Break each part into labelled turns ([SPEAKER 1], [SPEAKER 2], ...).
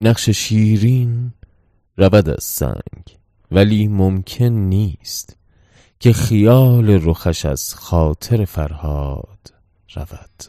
[SPEAKER 1] نقش شیرین رود از سنگ ولی ممکن نیست که خیال رخش از خاطر فرهاد رود.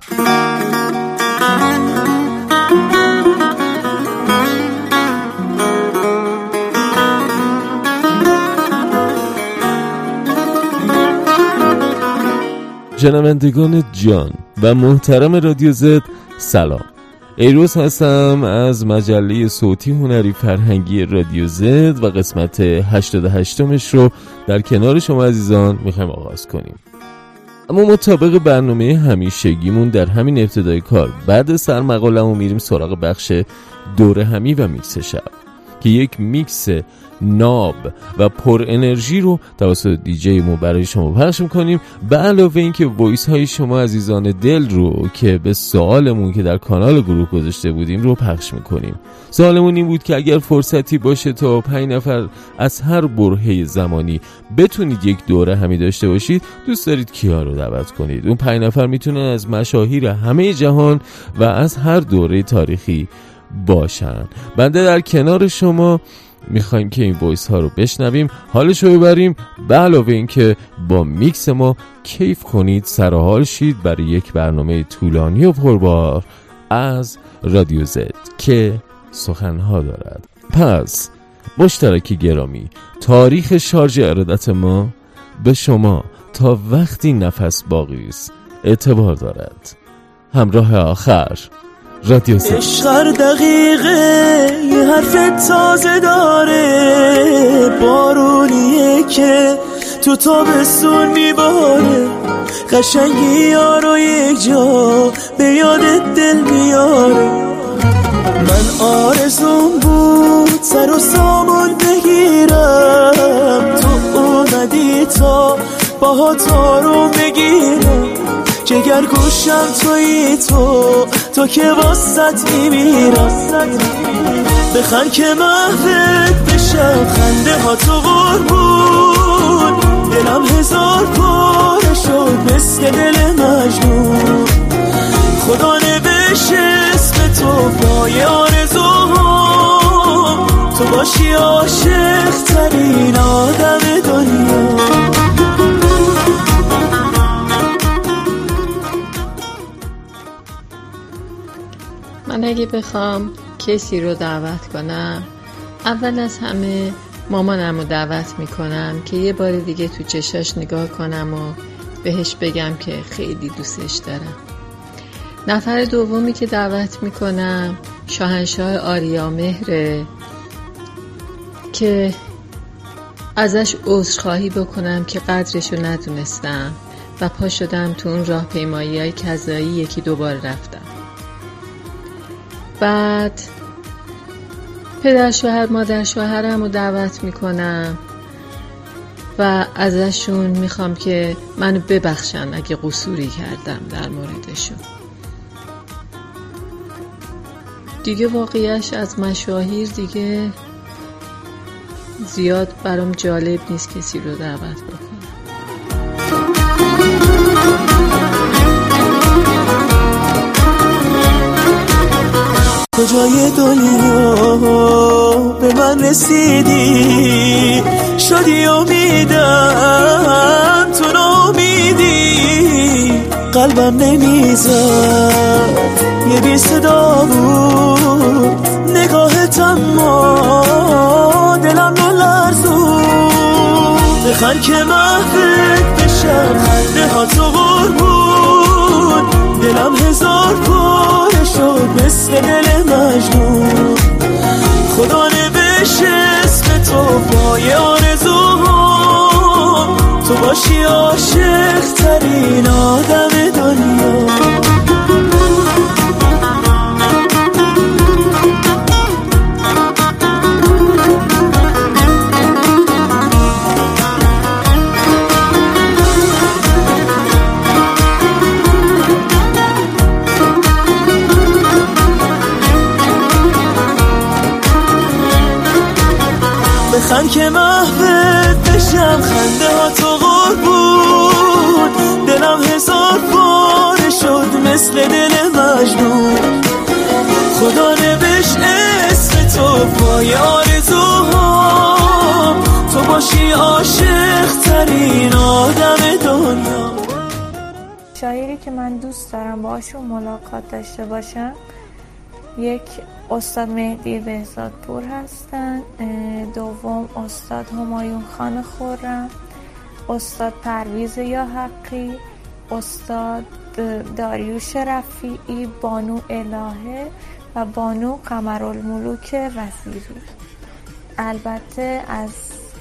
[SPEAKER 1] شنوندگان جان و محترم رادیو زد سلام. ایروز هستم از مجله صوتی هنری فرهنگی رادیو زد و قسمت 88 مش رو در کنار شما عزیزان می‌خوایم آغاز کنیم. اما مطابق برنامه همیشگیمون در همین ابتدای کار بعد سرمقالمون میریم سراغ بخش دور همی و میکس شب که یک میکس ناب و پر انرژی رو توسط DJ Mo برای شما پخش می‌کنیم. به علاوه اینکه voice های شما عزیزان دل رو که به سوالمون که در کانال گروه گذاشته بودیم رو پخش می‌کنیم. سوالمون این بود که اگر فرصتی باشه تا پنج نفر از هر برهه زمانی بتونید یک دوره همی داشته باشید دوست دارید کیا رو دعوت کنید. اون پنج نفر می‌تونن از مشاهیر همه جهان و از هر دوره تاریخی باشن. بنده در کنار شما می‌خوایم که این voice ها رو بشنویم. حالش رو ببریم. به علاوه اینکه با میکس ما کیف کنید سرحال شید برای یک برنامه طولانی و پربار از رادیو زد که سخنها دارد. پس مشترکی گرامی تاریخ شارژ ارادت ما به شما تا وقتی نفس باقی است اعتبار دارد. همراه آخر. رادیو
[SPEAKER 2] عشق دقیقه یه حرف تازه داره. بارونیه که تو تابستون میباره قشنگی رو یک جا به یاد دل میاره من آرزون بود سر و سامون بگیرم. تو اومدی تا با رو بگیرم. جگر گوشم توی تو تو که واسط میمیرم. بخند که محفت بشم. خنده ها تو قربون دلم هزار پاره شد. مثل دل مجنون. خدا نوشه اسم تو پای آرزوها تو باشی عاشق ترین آدم دنیا.
[SPEAKER 3] من اگه بخوام کسی رو دعوت کنم اول از همه مامانم رو دعوت می‌کنم که یه بار دیگه تو چشاش نگاه کنم و بهش بگم که خیلی دوستش دارم. نفر دومی که دعوت می‌کنم شاهنشاه آریا مهره که ازش عذرخواهی بکنم که قدرش رو ندونستم و پا شدم تو اون راه پیمایی های کذایی یکی دوبار رفتم. بعد پدر شوهر مادر شوهرم رو دعوت می‌کنم و ازشون می‌خوام که منو ببخشن اگه قصوری کردم در موردشون. دیگه واقعیش از مشاهیر دیگه زیاد برام جالب نیست کسی رو دعوت بکنم
[SPEAKER 2] کجای دنیا به من رسیدی. شدی امیدم تو نامیدی قلبم نمی‌زد یه بی صدا بود. نگاهت اما دلم نلرزون بخند که محفت بشم خنده ها تو قربون دلم هزار پاره شد مثل دل مجنون. خدا نوشه اسم تو پای آرزوها تو باشی عاشق ترین آدم دنیا. بخند که محبت بشم خنده ها تو قربون دلم هزار پاره شد مثل دل مجنون. خدا نوشت اسم
[SPEAKER 4] تو پای آرزوها تو باشی عاشق ترین آدم دنیا.
[SPEAKER 5] شاعری که من دوست دارم باشون ملاقات داشته باشم یک استاد مهدی بهزاد پور هستن دوم استاد همایون خان خورم استاد پرویز یا حقی استاد داریوش رفیعی بانو الهه و بانو قمرالملوک وزیری. البته از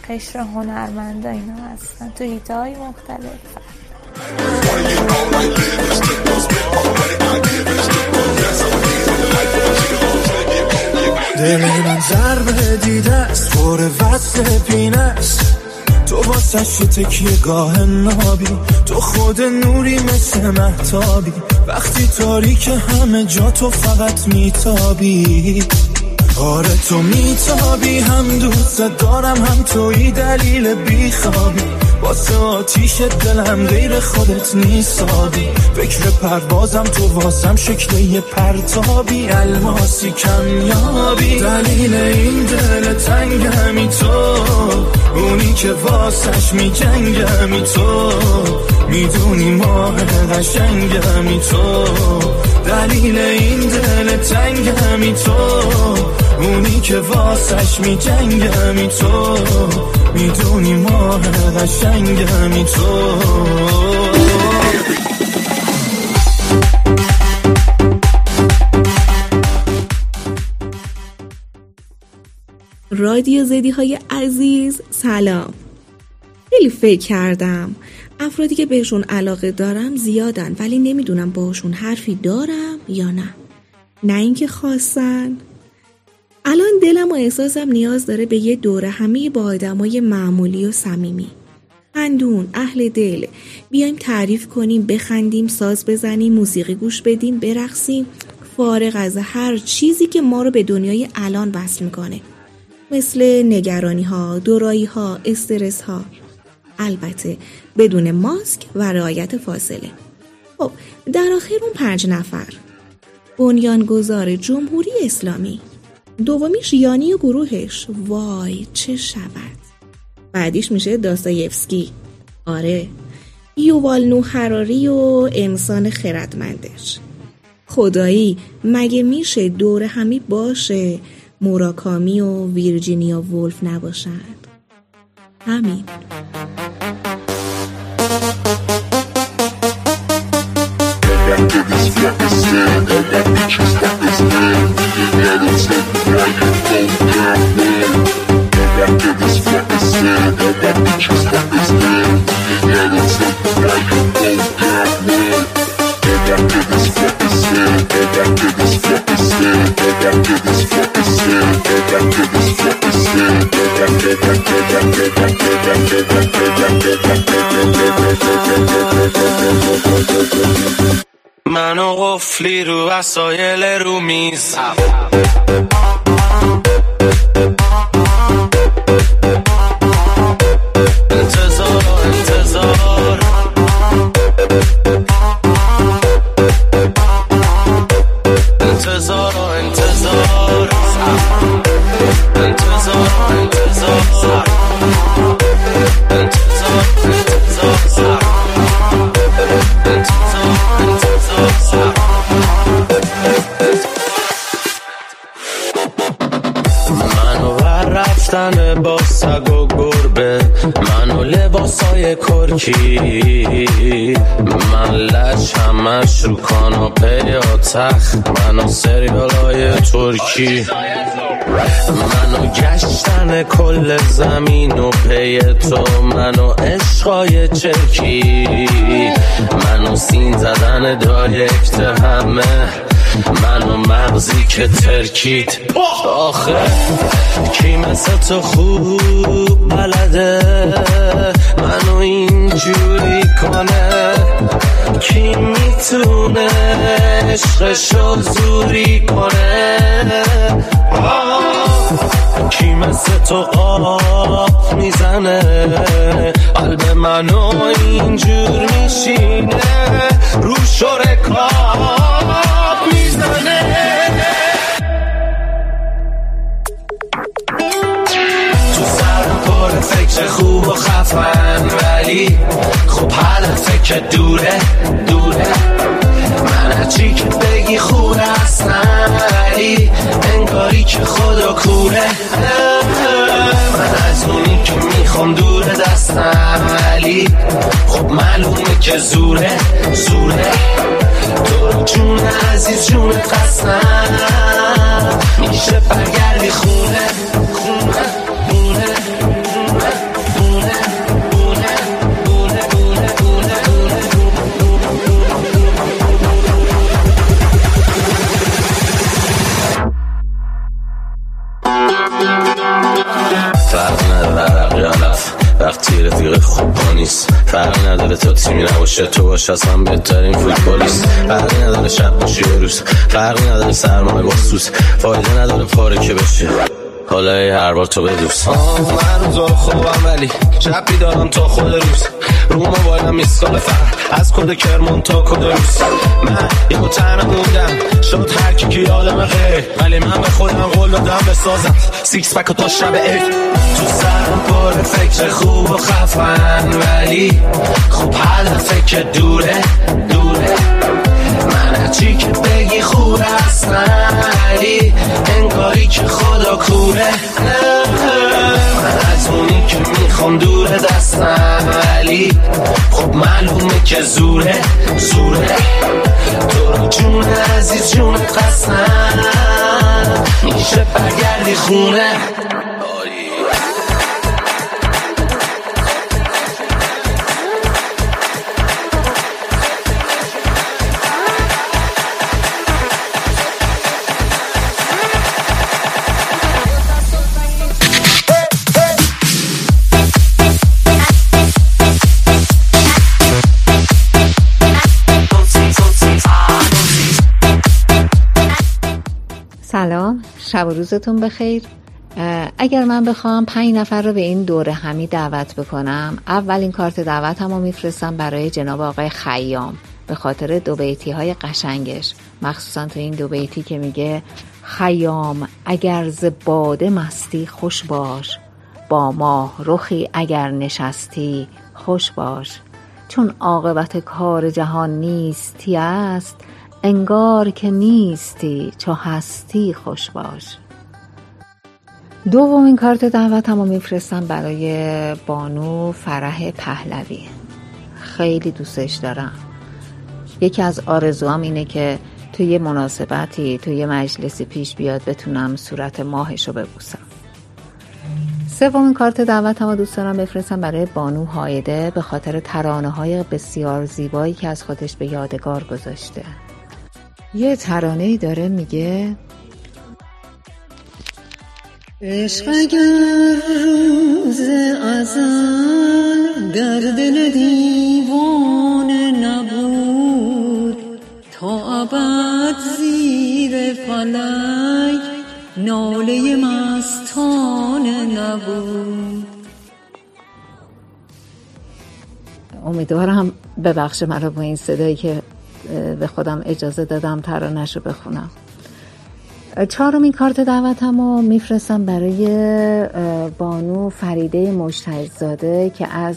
[SPEAKER 5] قشر هنرمندا اینا هستن. تو هیته های مختلف.
[SPEAKER 4] دل من ضربه دیده است. پر وصل پینه است. تو واسش تکیه گاه نابی. تو خود نوری مثل محتابی وقتی تاریک همه جا تو فقط میتابی. آره تو میتابی هم دوست دارم هم توی دلیل بیخوابی. واسه آتیش دلم غیر خودت نیستابی فکر پروازم تو واسم شکل یه پرتابی. الماسی کمیابی. دلیل این دل تنگمی تو. اونی که واسش میجنگمی تو. می‌دونی ماه قشنگمی تو. دلیل این دل تنگمی تو. اونی که واسش می جنگمی تو. می‌دونی ماه قشنگمی تو.
[SPEAKER 6] رادیو زدی های عزیز سلام. خیلی فکر کردم. افرادی که بهشون علاقه دارم زیادن ولی نمی‌دونم باشون حرفی دارم یا نه. نه اینکه خواستن. الان دلم و احساسم نیاز داره به یه دوره همه با آدمای معمولی و صمیمی. خندون اهل دل. بیایم تعریف کنیم بخندیم ساز بزنیم موسیقی گوش بدیم برقصیم. فارغ از هر چیزی که ما رو به دنیای الان وصل می‌کنه. مثل نگرانی ها دورایی ها استرس ها البته بدون ماسک و رعایت فاصله. خب در آخر اون پنج نفر. بنیانگذار جمهوری اسلامی. دومیش یانی و گروهش. وای چه شود بعدیش میشه داستایفسکی. آره. یووال نو حراری و انسان خردمندش. خدایی مگه میشه دور همی باشه موراکامی و ویرجینیا ولف نباشند؟ همین.
[SPEAKER 4] niggas Pakistan All my bitches Pakistan You gotta tell me why you don't down well All my niggas Pakistan
[SPEAKER 6] All my bitches Pakistan You gotta tell me why you don't down well All my niggas Pakistan All my niggas Pakistan All my niggas Pakistan All my niggas Pakistan All my niggas Pakistan All my niggas Pakistan
[SPEAKER 4] منو قفلی رو وسایل رو میز. کرکی من لج همش رو کاناپه یا تخت. منو سریال های ترکی. منو گشتن کل زمین و پی تو. منو عشقای چرکی. منو سین زدن دایکت همه. منو مغزی که ترکید آخه کی مثل تو خوب بلده؟ منو اینجوری کنه؟ کی می‌تونه عشقشو زوری کنه؟ آه، کی مثل تو آب می‌زنه؟ قلب منو اینجور میشینه رو شرکات می‌زنه. فکر دوره دوره. من هرچی که بگی خونه اصلا ولی انگاری که خدا کوره من از اونی که می‌خوام دور دستم ولی خب معلومه که زوره زوره. تو جون عزیز جون قسم میشه برگردی خونه خونه. نباشه تو باش از من بهترین فوتبالیست. فرقی نداره شب باشی روز. فرقی نداره سرمایه با سوز. فایده نداره پاره که بشه. حالا هر بار تو بدوس من روزا خوبم ولی شب بیدارم تا خود روز. رو موبایلم میسکال فر از کد کرمون تا کد من یه تنها موندم شد هر کی که یادم غیر. ولی من به خودم قول دادم بسازم. سیکس پک تا شب اید تو سرم پر فکر خوب و خفن. ولی خوب حال فکر دوره دوره. هرچی که بگی خوب اصلا ولی انگاری که خدا کوره من از اونی که می‌خوام دور دستم ولی خب معلومه که زوره زوره. تو جون عزیز جون قسم. میشه برگردی خونه.
[SPEAKER 7] شب و روزتون بخیر. اگر من بخوام پنج نفر رو به این دوره همی دعوت بکنم اولین کارت دعوتم رو میفرستم برای جناب آقای خیام به خاطر دو بیتی های قشنگش. مخصوصا تو این دو بیتی که میگه خیام اگر ز باده مستی خوش باش. با ماه رخی اگر نشستی خوش باش. چون عاقبت کار جهان نیستی است انگار که نیستی چو هستی خوش باش. دومین کارت دعوتم رو میفرستم برای بانو فرح پهلوی. خیلی دوستش دارم. یکی از آرزوام اینه که توی یه مناسبتی توی یه مجلسی پیش بیاد بتونم صورت ماهش رو ببوسم. سومین کارت دعوتم رو دوست دارم بفرستم برای بانو هایده به خاطر ترانه های بسیار زیبایی که از خودش به یادگار گذاشته. یه ترانه ای داره میگه عشق اگر روز ازل در دل دیوان نبود تا ابد زیر فلک ناله مستان نبود. امیدوارم ببخش مرا با این صدایی که به خودم اجازه دادم ترانش رو بخونم چهارمین کارت دعوتم رو میفرستم برای بانو فریده مجتهدزاده که از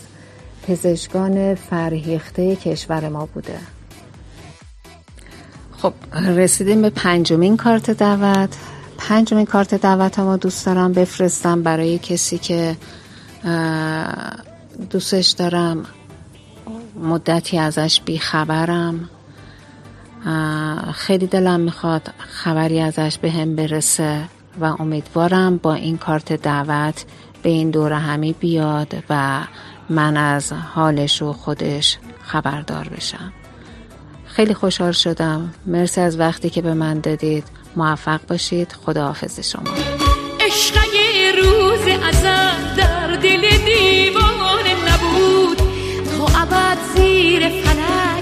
[SPEAKER 7] پزشکان فرهیخته کشور ما بوده. خب رسیدیم به پنجمین کارت دعوت. پنجمین کارت دعوتم رو دوست دارم بفرستم برای کسی که دوستش دارم. مدتی ازش بیخبرم. خیلی دلم می‌خواد خبری ازش به هم برسه و امیدوارم با این کارت دعوت به این دوره همی بیاد و من از حالش و خودش خبردار بشم. خیلی خوشحال شدم. مرسی از وقتی که به من دادید. موفق باشید. خداحافظ شما.
[SPEAKER 8] عشق روز ازم در دل دیوانه نبود. تا ابد زیر فلک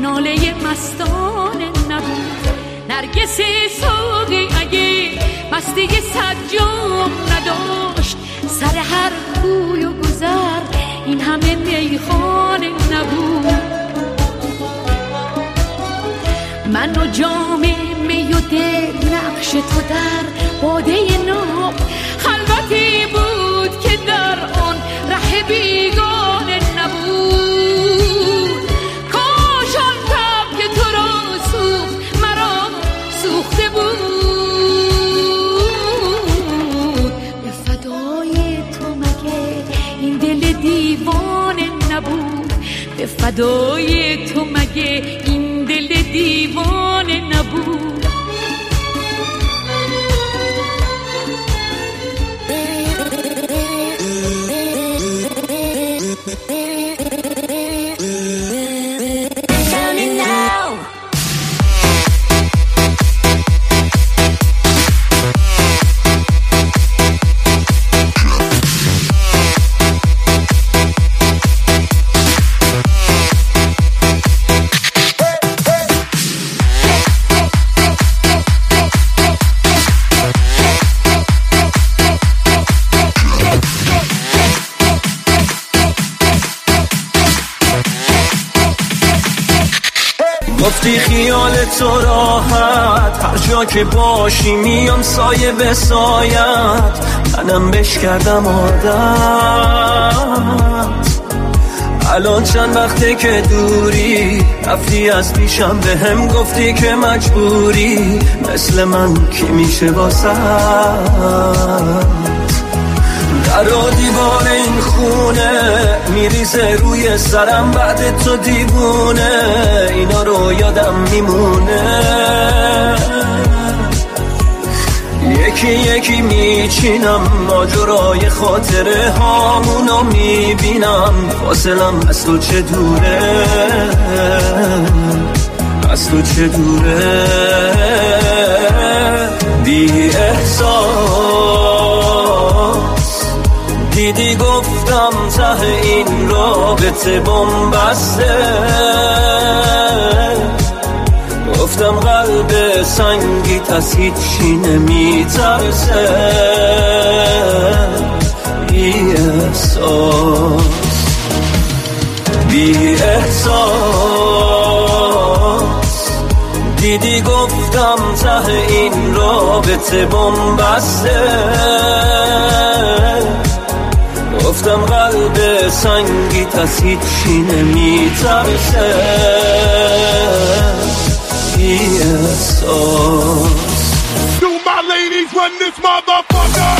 [SPEAKER 8] ناله مستان نبود. نرگس ساقی اگه مستی سجام نداشت. سر هر کوی و گذر این همه میخانه نبود. من و جام می و دل نقش تو در که
[SPEAKER 9] باشی میام سایه به سایت. منم بش کردم عادت. الان چند وقته که دوری رفتی از پیشم به هم گفتی که مجبوری. مثل من کی میشه واسه در دیوار این خونه میریزه روی سرم بعد تو دیوونه. اینا رو یادم میمونه. یکی یکی میچینم ماجرای خاطره هامونو می‌بینم. فاصلم از تو چه دوره؟ از تو چه دوره؟ بی احساس. دیدی گفتم ته این رابطه بمبسته. گفتم قلب سنگی از هیچی نمیترسه. بی احساس بی احساس. دیدی گفتم ته این رابطه بمبسته گفتم قلب سنگی از هیچی نمیترسه. source. Oh.
[SPEAKER 10] Do my ladies run this motherfucker?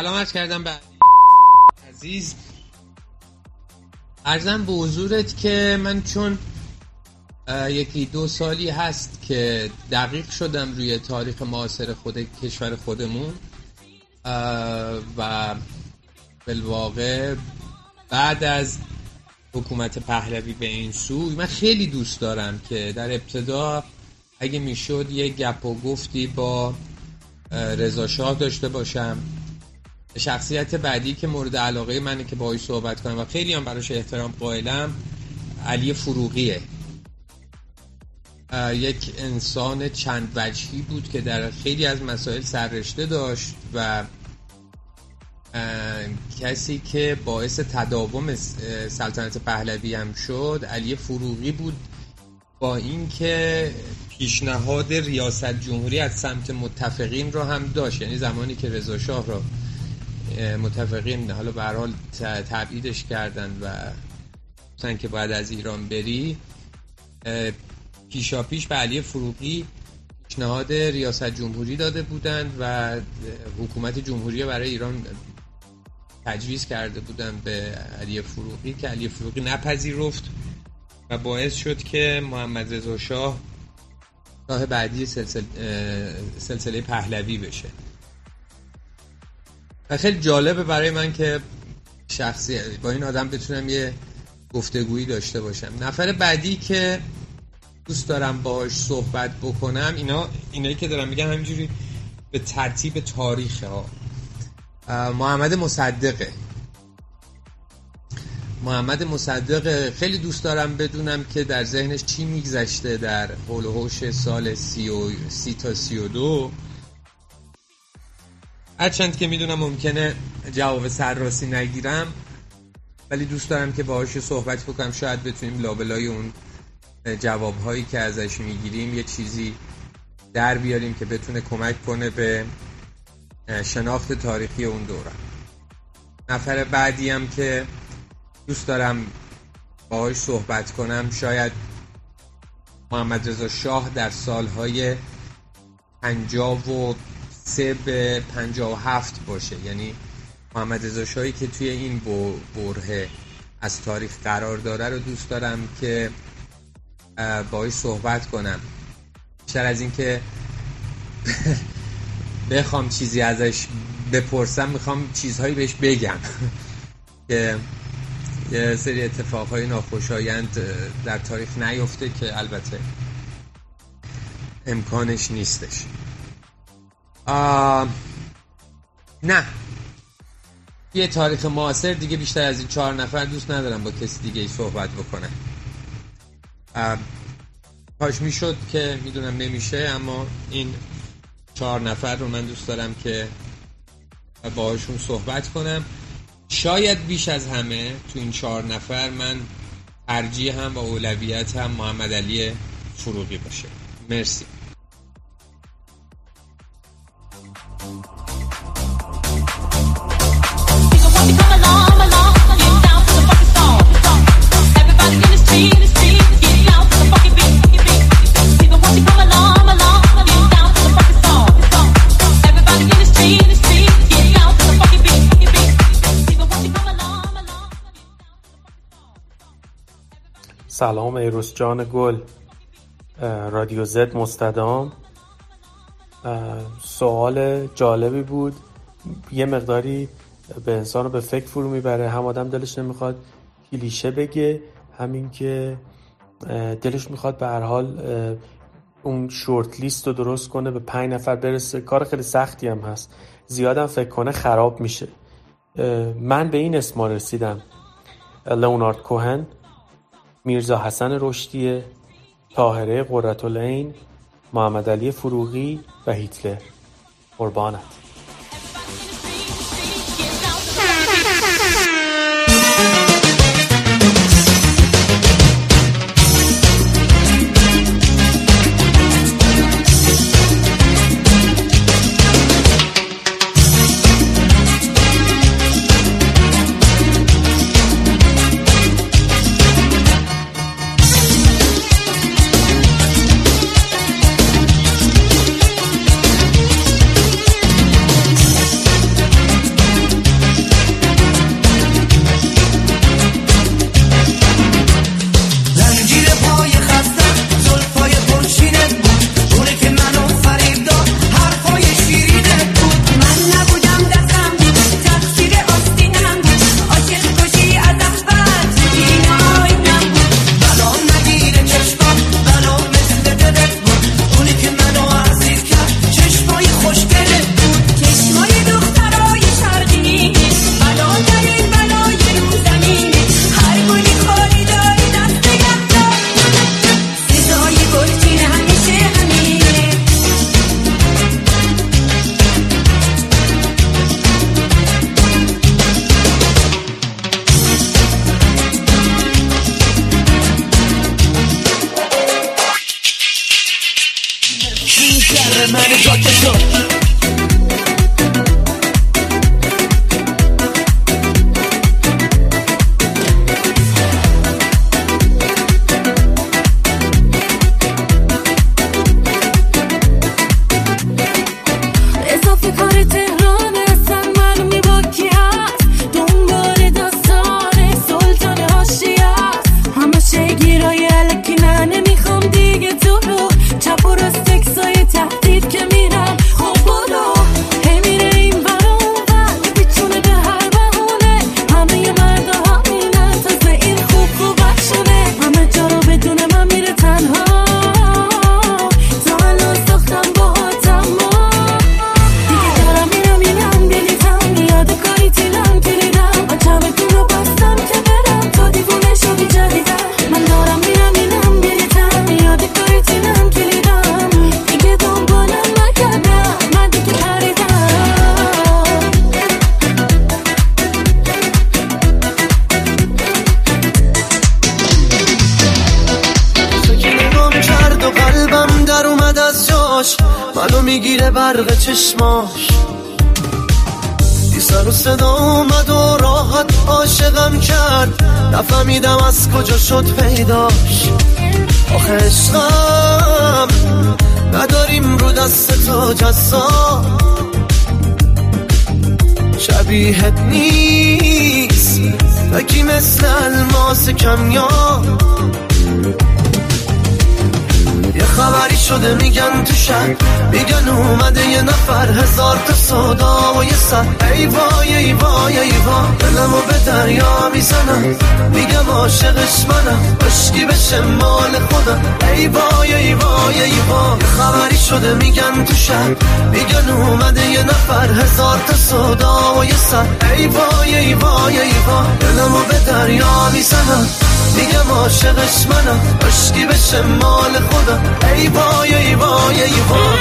[SPEAKER 11] سلام عرض کردم به عزیز. ارزم به حضورت که من چون یکی دو سالی هست که دقیق شدم روی تاریخ معاصر خود کشور خودمون. و بالواقع بعد از حکومت پهلوی به این سو من خیلی دوست دارم که در ابتدا اگه می‌شد یه گپ و گفتی با رضا شاه داشته باشم. شخصیت بعدی که مورد علاقه منه که باهاش صحبت کنم و خیلی هم براش احترام قائلم علی فروغیه. یک انسان چند وجهی بود که در خیلی از مسائل سررشته داشت و کسی که باعث تداوم سلطنت پهلوی هم شد علی فروغی بود با اینکه پیشنهاد ریاست جمهوری از سمت متفقین رو هم داشت. یعنی زمانی که رضا شاه رو متفقین حالا به حال تبعیدش کردن و مثلا که باید از ایران بری. پیشا پیش به علی فروغی پیشنهاد ریاست جمهوری داده بودند و حکومت جمهوری برای ایران تجویز کرده بودن به علی فروغی که علی فروغی نپذیرفت و باعث شد که محمد رضا شاه شاه بعدی سلسله, سلسله پهلوی بشه. و خیلی جالبه برای من که شخصی با این آدم بتونم یه گفتگویی داشته باشم. نفر بعدی که دوست دارم باهاش صحبت بکنم اینا اینایی که دارم میگم همینجوری به ترتیب تاریخ ها. محمد مصدقه. محمد مصدق خیلی دوست دارم بدونم که در ذهنش چی میگذشته در حول سال سی, و سی تا سی و دو. هرچند که می‌دونم ممکنه جواب سرراسی نگیرم ولی دوست دارم که باهاش صحبت بکنم. شاید بتونیم لابلای اون جواب هایی که ازش می‌گیریم یه چیزی در بیاریم که بتونه کمک کنه به شناخت تاریخی اون دوران نفر بعدی هم که دوست دارم باهاش صحبت کنم شاید محمد رضا شاه در سالهای پنجاه و سه به پنجاه و هفت باشه. یعنی محمد رضا شاهی که توی این بره از تاریخ قرار داره رو دوست دارم که باهاش صحبت کنم. بیشتر از اینکه بخوام چیزی ازش بپرسم می‌خوام چیزهایی بهش بگم. که یه سری اتفاقهای ناخوشایند در تاریخ نیفته که البته امکانش نیستش. نه. یه تاریخ معاصر دیگه بیشتر از این چهار نفر دوست ندارم با کسی دیگه ای صحبت بکنم کاش می‌شد که می‌دونم نمیشه اما این چهار نفر رو من دوست دارم که باهاشون صحبت کنم. شاید بیش از همه تو این چهار نفر من ترجیح هم و اولویت هم محمد علی فروغی باشه. مرسی.
[SPEAKER 12] سلام ایروس جان گل رادیو زد مستدام. سوال جالبی بود. یه مقداری به انسان رو به فکر فرو می‌بره. هم آدم دلش نمی‌خواد کلیشه بگه همین که دلش می‌خواد به هر حال اون شورت لیست رو درست کنه به پنج نفر برسه. کار خیلی سختی هم هست. زیادم فکر کنه خراب میشه. من به این اسما رسیدم. لئونارد کوهن. میرزا حسن رشدیه طاهره محمد علی فروغی و هیتلر. قربانت.
[SPEAKER 13] شد پیداش. آخه عشقم نداریم رو دست تو جزا. شبیهت نیست بگی مثل الماس کمیاب. یه خبری شده میگن تو شهر میگن اومده یه نفر هزار تا صدا و یه سر. ای وای ای وای ای وای دلمو به دریا می‌زنم. میگم عاشقش منم عشقی بشه مال خودم. ای وای ای وای ای وای. خبری شده میگن تو شهر. میگن اومده یه نفر هزار تا صدا و یه سر. ای وای ای وای ای وای. دلمو به دریا می‌زنم. میگم عاشقش منم عشقی بشه مال خودم. ای وای ای وای ای وای.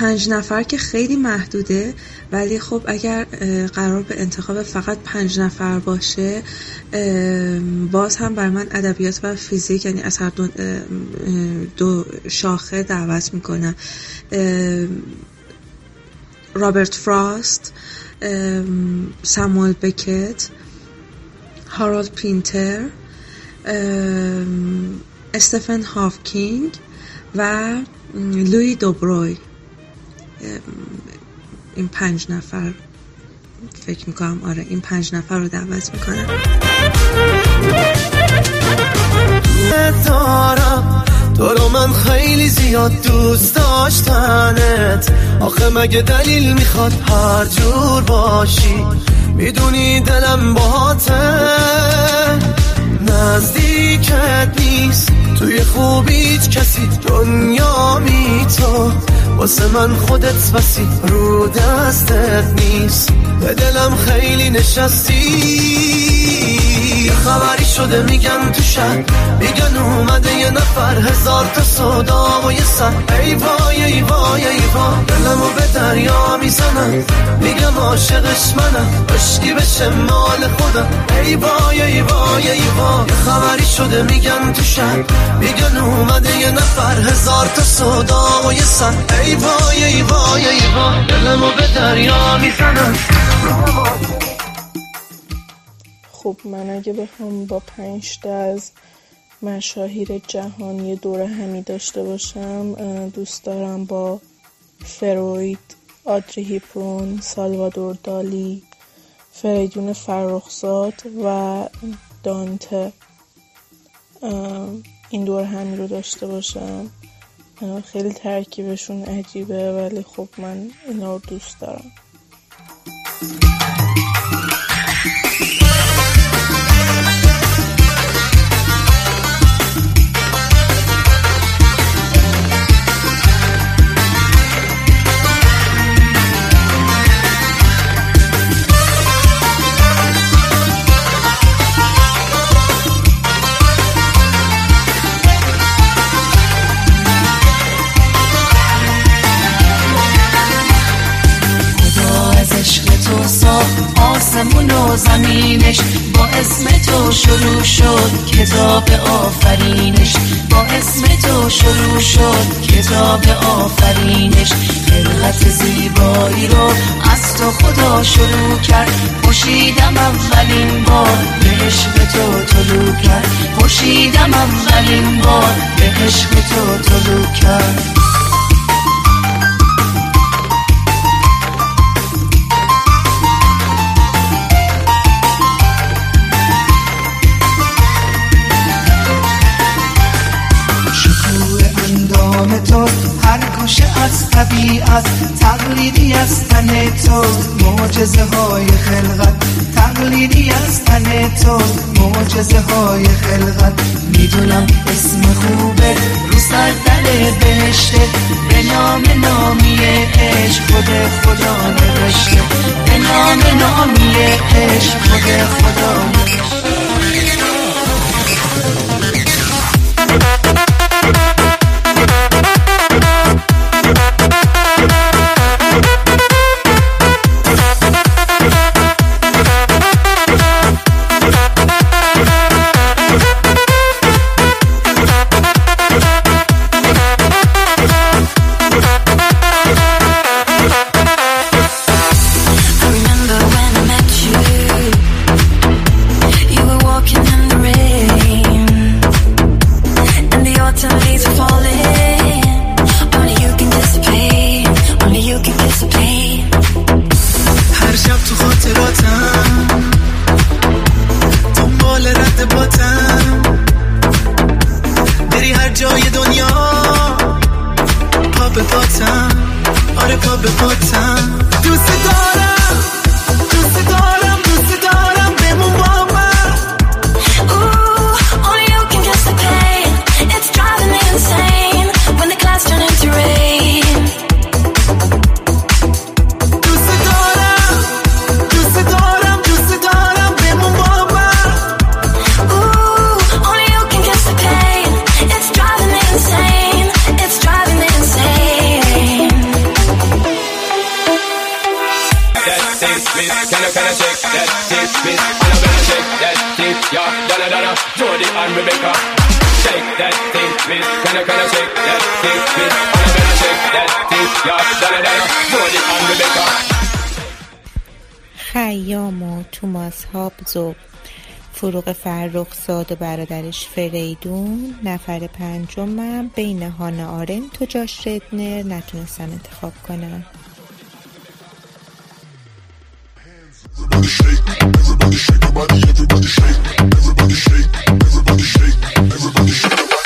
[SPEAKER 14] پنج نفر که خیلی محدوده ولی خب اگر قرار به انتخاب فقط پنج نفر باشه باز هم بر من ادبیات و فیزیک یعنی از هر دو, دو شاخه دعوت می‌کنم. رابرت فراست ساموئل بکت هارولد پینتر استفن هافکینگ و لوی دوبروی. این پنج نفر فکر می‌کنم آره این پنج نفر رو دعوت می‌کنم.
[SPEAKER 13] تو رو من خیلی زیاد دوست داشتنت. آخه مگه دلیل می‌خواد هر جور باشی؟ می‌دونی دلم باته نزدیکت نیست. توی خوبیت کسی دنیا می تو واسه من خودت بسی رو دستت نیست. به دلم خیلی نشستی. خبری شده میگن تو شهر. میگن اومده یه نفر هزار تا صدا و یه سر. ای وای ای وای ای وای. دلمو به دریا می‌زنم میگم عاشقش منم. عشقی بشه مال خودم. ای وای ای وای ای وای. خبری شده میگن تو شهر. میگن اومده یه نفر هزار تا صدا و یه سر. ای وای ای وای ای وای. دلمو به دریا می‌زنم
[SPEAKER 15] خب من اگه بخوام با پنج تا از مشاهیر جهانی دور همی داشته باشم دوست دارم با فروید آدری هیپرون سالوادور دالی فریدون فرخزاد و دانته. این دور همی رو داشته باشم. خیلی ترکیبشون عجیبه ولی خب من اینا رو دوست دارم.
[SPEAKER 16] تو شروع شد کتاب آفرینش. با اسم تو شروع شد کتاب آفرینش. خلقت زیبایی رو از تو خدا شروع کرد. خوشیدم اولین بار به عشق تو طلوع کرد. خوشیدم اولین بار به عشق تو طلوع کرد.
[SPEAKER 17] طبیعت تقلیدی از تن تو معجزه های خلقت. تقلیدی از تن تو معجزه های خلقت.
[SPEAKER 16] می‌دونم اسم خوبه رو سر در بهشته. به نام نامی عشق خود خدا نوشته. به نام نامی عشق خود خدا نوشته.
[SPEAKER 18] فروغ فرخزاد و برادرش فریدون نفر پنجمم بین هانا آرنت و جاش ردنر نتونستم انتخاب کنم.
[SPEAKER 19] Kes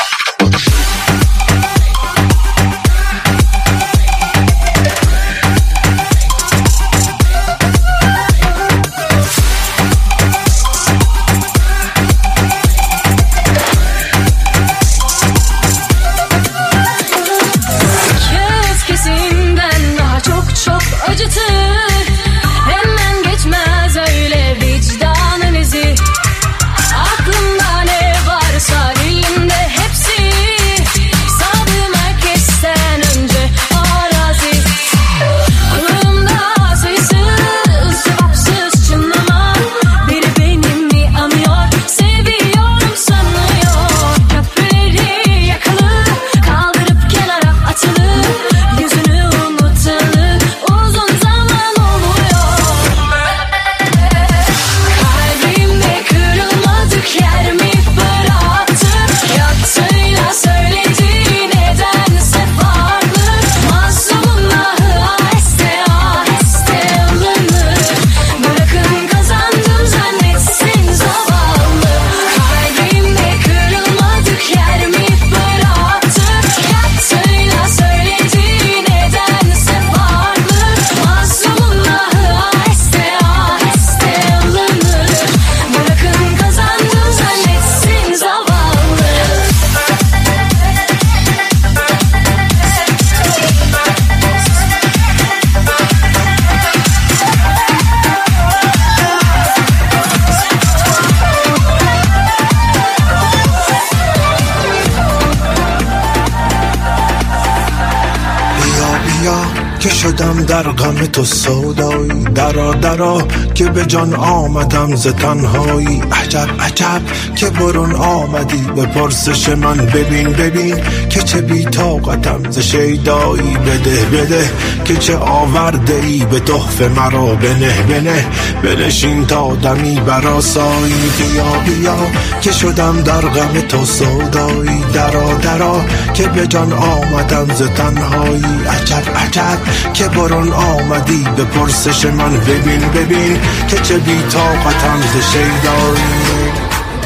[SPEAKER 20] تو سودایی درا درا که به جان آمدم ز تنهایی. عجب عجب که برون آمدی. به پرسش من ببین ببین که چه بی طاقتم. ز شیدایی بده بده که چه آورده ای به تحفه مرا بنه بنه بنشین تا دمی براسایی بیا بیا که شدم در غم تو سودایی. درا درا که به جان آمدم ز تنهایی. عجب عجب که برون آمدی. به پرسش من ببین ببین که چه بی طاقتم ز شیدایی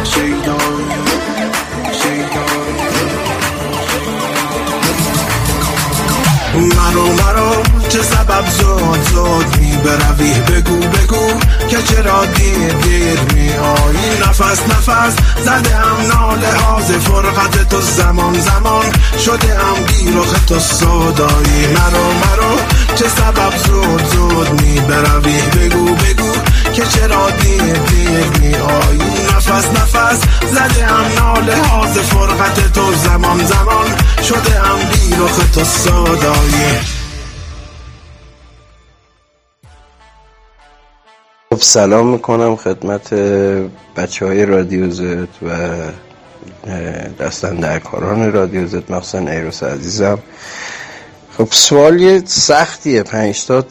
[SPEAKER 20] شیدایی مرو مرو چه سبب زود زود بروی. بگو بگو که چرا دیر دیر می آیی نفس نفس زده هم ناله ها ز فرقت تو زمان زمان. شده هم بیرخ تو صدایی مرو مرو چه سبب زود زود می بروی بگو بگو که چرا دیر دیر می آیی نفس نفس زده هم ناله ها ز فرقت تو زمان زمان. شده هم بیرخ تو صدایی
[SPEAKER 21] خب سلام می‌کنم خدمت بچه های رادیو زد و دستن در کاران رادیو زد مخصوصا ایروس عزیزم. خب سوال یه سختیه پنج تا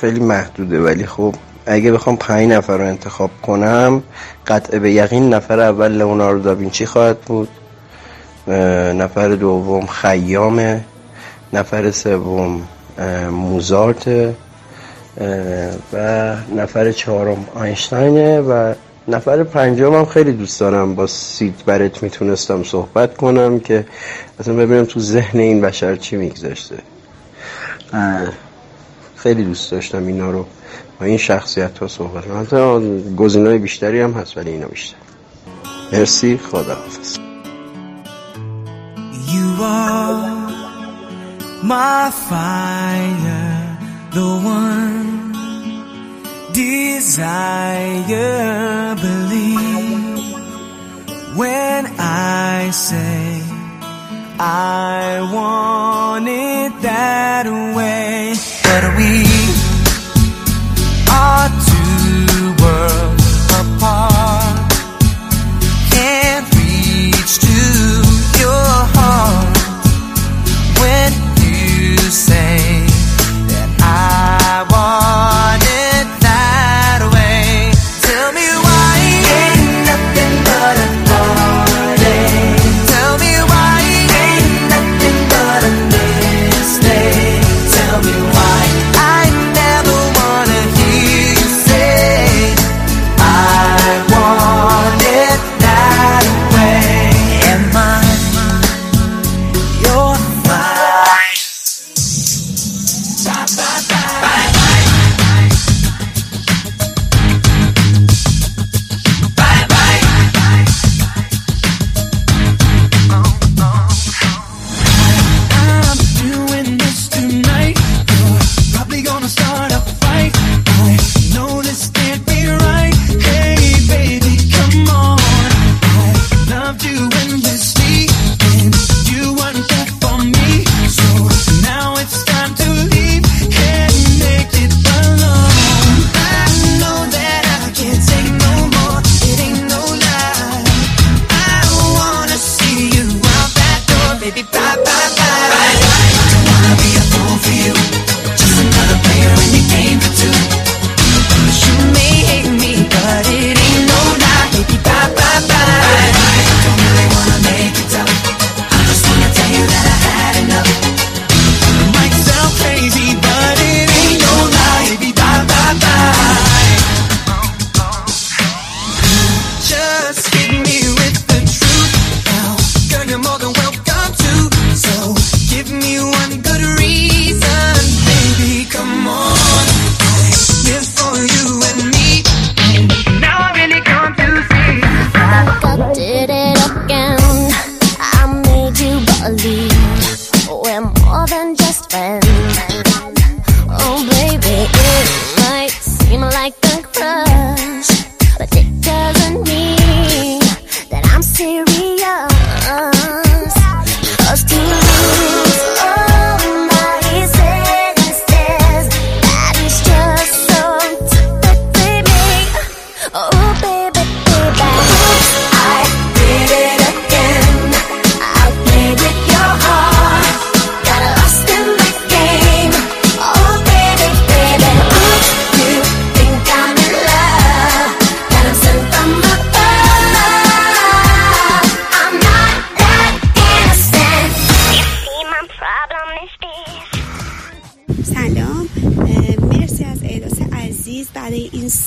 [SPEAKER 21] خیلی محدوده ولی خب اگه بخوام پنج نفر رو انتخاب کنم قطع به یقین نفر اول لئوناردو داوینچی خواهد بود نفر دوم خیامه نفر سوم موزارت و نفر چهارم آینشتاینه و نفر پنجم هم خیلی دوست دارم با سید برت می‌تونستم صحبت کنم که اصلا ببینم تو ذهن این بشر چی میگذاشته خیلی دوست داشتم اینا رو با این شخصیت ها صحبت کنم. حتی گزینای بیشتری هم هست ولی اینا بیشتر. مرسی خدا حافظ
[SPEAKER 22] You are my fire, the one desire. Believe when I say I want it that way. But we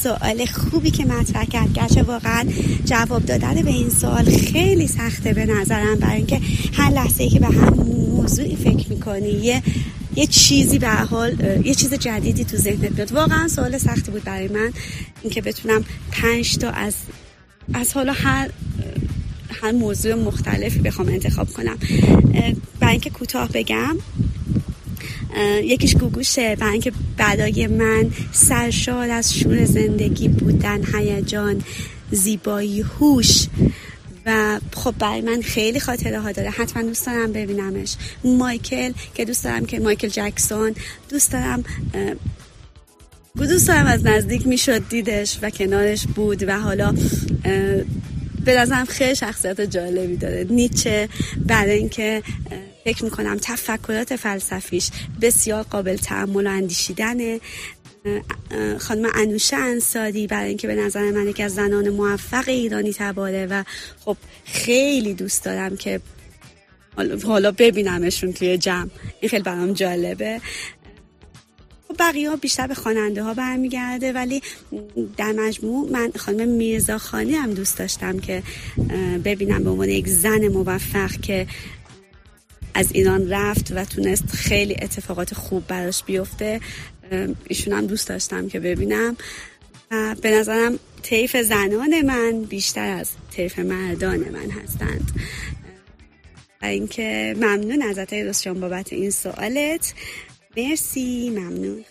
[SPEAKER 23] سوال خوبی که مطرح کرد. گرچه واقعا جواب دادن به این سوال خیلی سخته به نظرم برای اینکه هر لحظه ای که به هم موضوعی فکر می‌کنی یه یه چیزی به حال یه چیز جدیدی تو ذهنت میاد. واقعا سوال سختی بود برای من اینکه بتونم پنج تا از از حالا هر هر موضوع مختلفی بخوام انتخاب کنم. برای اینکه کوتاه بگم یکیش گوگوشه برای اینکه بدای من سرشار از شور زندگی بودن هیجان زیبایی هوش و خب برای من خیلی خاطره ها داره. حتما دوست دارم ببینمش. مایکل که دوست دارم که مایکل جکسون دوست دارم دوست دارم از نزدیک می‌شد دیدش و کنارش بود و حالا به نظرم خیلی شخصیت جالبی داره. نیچه برای اینکه فکر می‌کنم تفکرات فلسفیش بسیار قابل تعمل و اندیشیدنه. خانم انوشه انصاری برای اینکه به نظر من یکی از زنان موفق ایرانی تباره و خب خیلی دوست دارم که حالا- ببینمشون توی جمع. این خیلی برام جالبه. خب بقیه ها بیشتر به خواننده ها برمیگرده ولی در مجموع من خانم میرزا خانی هم دوست داشتم که ببینم به عنوان یک زن موفق که از ایران رفت و تونست خیلی اتفاقات خوب براش بیفته. ایشون هم دوست داشتم که ببینم. و به نظرم طیف زنان من بیشتر از طیف مردان من هستند. و اینکه ممنون ایروس جان بابت این سوالت. مرسی ممنون.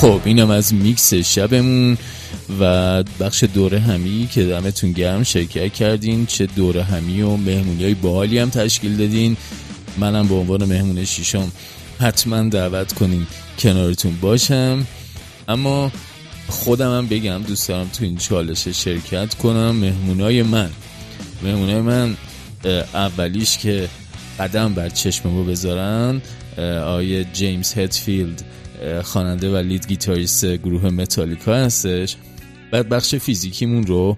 [SPEAKER 1] خب اینم از میکس شبمون و بخش دوره همی که دمتون گرم شرکت کردین. چه دوره همی و مهمونی های باحالی هم تشکیل دادین. منم به عنوان مهمون شیشم حتما دعوت کنین کنارتون باشم. اما خودم هم بگم دوست دارم تو این چالش شرکت کنم. مهمونای من مهمونای من اولیش که قدم بر چشممو بذارن آقای جیمز هتفیلد خواننده و lead guitarist گروه متالیکا هستش. بعد بخش فیزیکیمون رو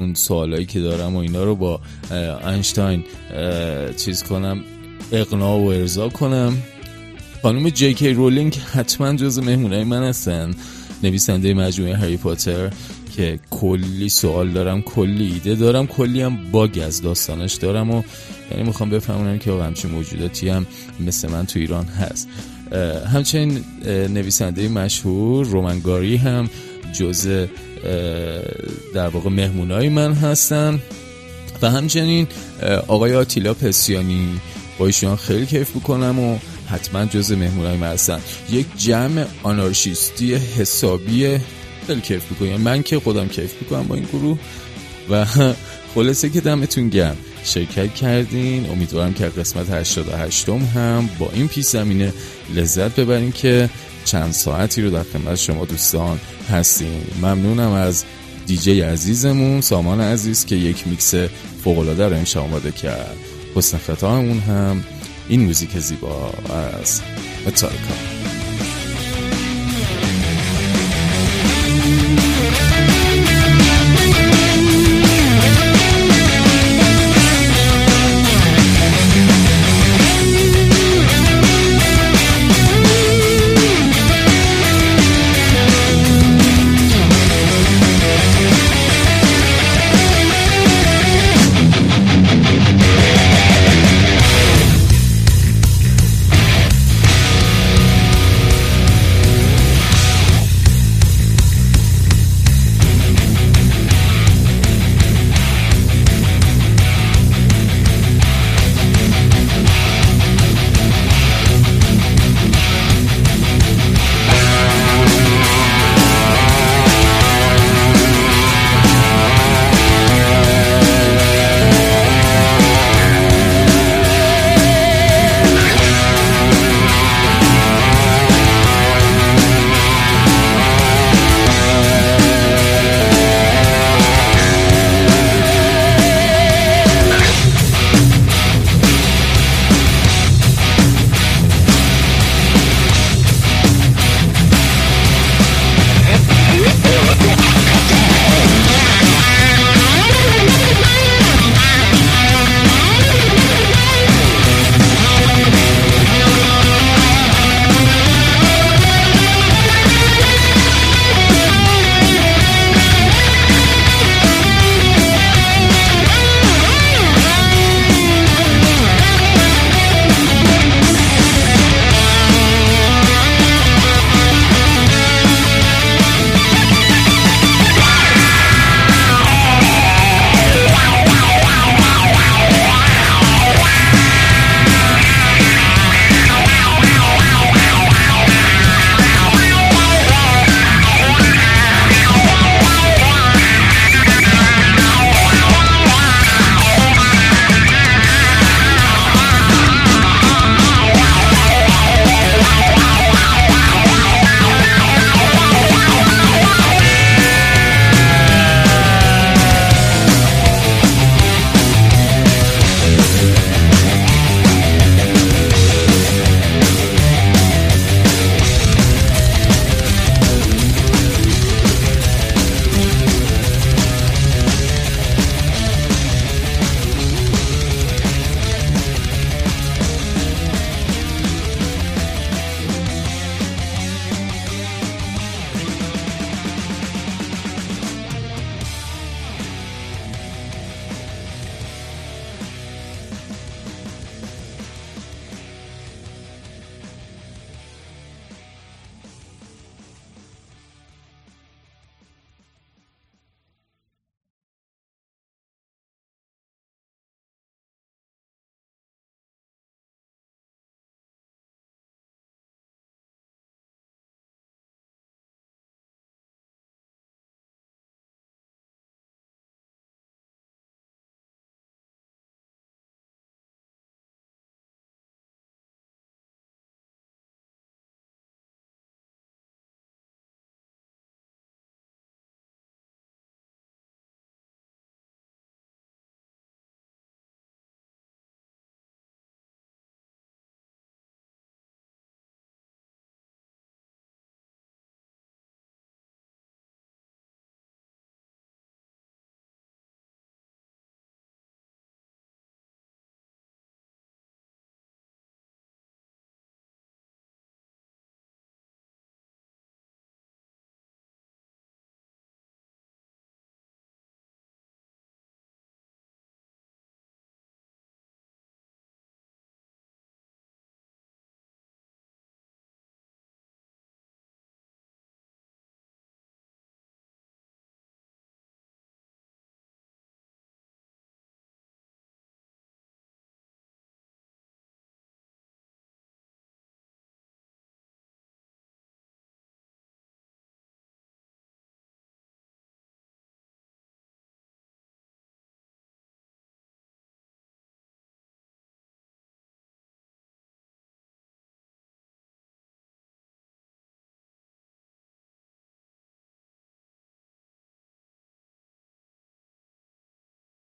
[SPEAKER 1] اون سوالایی که دارم و اینا رو با اینشتاین چیز کنم اقناع و ارضا کنم. خانم جی کی رولینگ حتما جز مهمونای من هستن. نویسنده مجموعه هری پاتر که کلی سوال دارم کلی ایده دارم کلی هم bug از داستانش دارم و یعنی می‌خوام بفهمونم که همچین موجوداتی هم مثل من تو ایران هست. همچنین نویسنده مشهور رومنگاری هم جز در واقع مهمونای من هستن. و همچنین آقای آتیلا پسیانی با ایشون خیلی کیف بکنم و حتما جز مهمونای من هستن. یک جمع آنارشیستی حسابی خیلی کیف می‌کنم. من که خودم کیف می‌کنم با این گروه. و خلاصه که دمتون گرم. شرکت کردین. امیدوارم که قسمت 88 هم با این پیش زمینه لذت ببرین که چند ساعتی رو در خدمت شما دوستان هستیم. ممنونم از دیجی عزیزمون سامان عزیز که یک میکس فوقلاده رو امشب آماده کرد. حسن ختاممون هم این موزیک زیبا از متالکا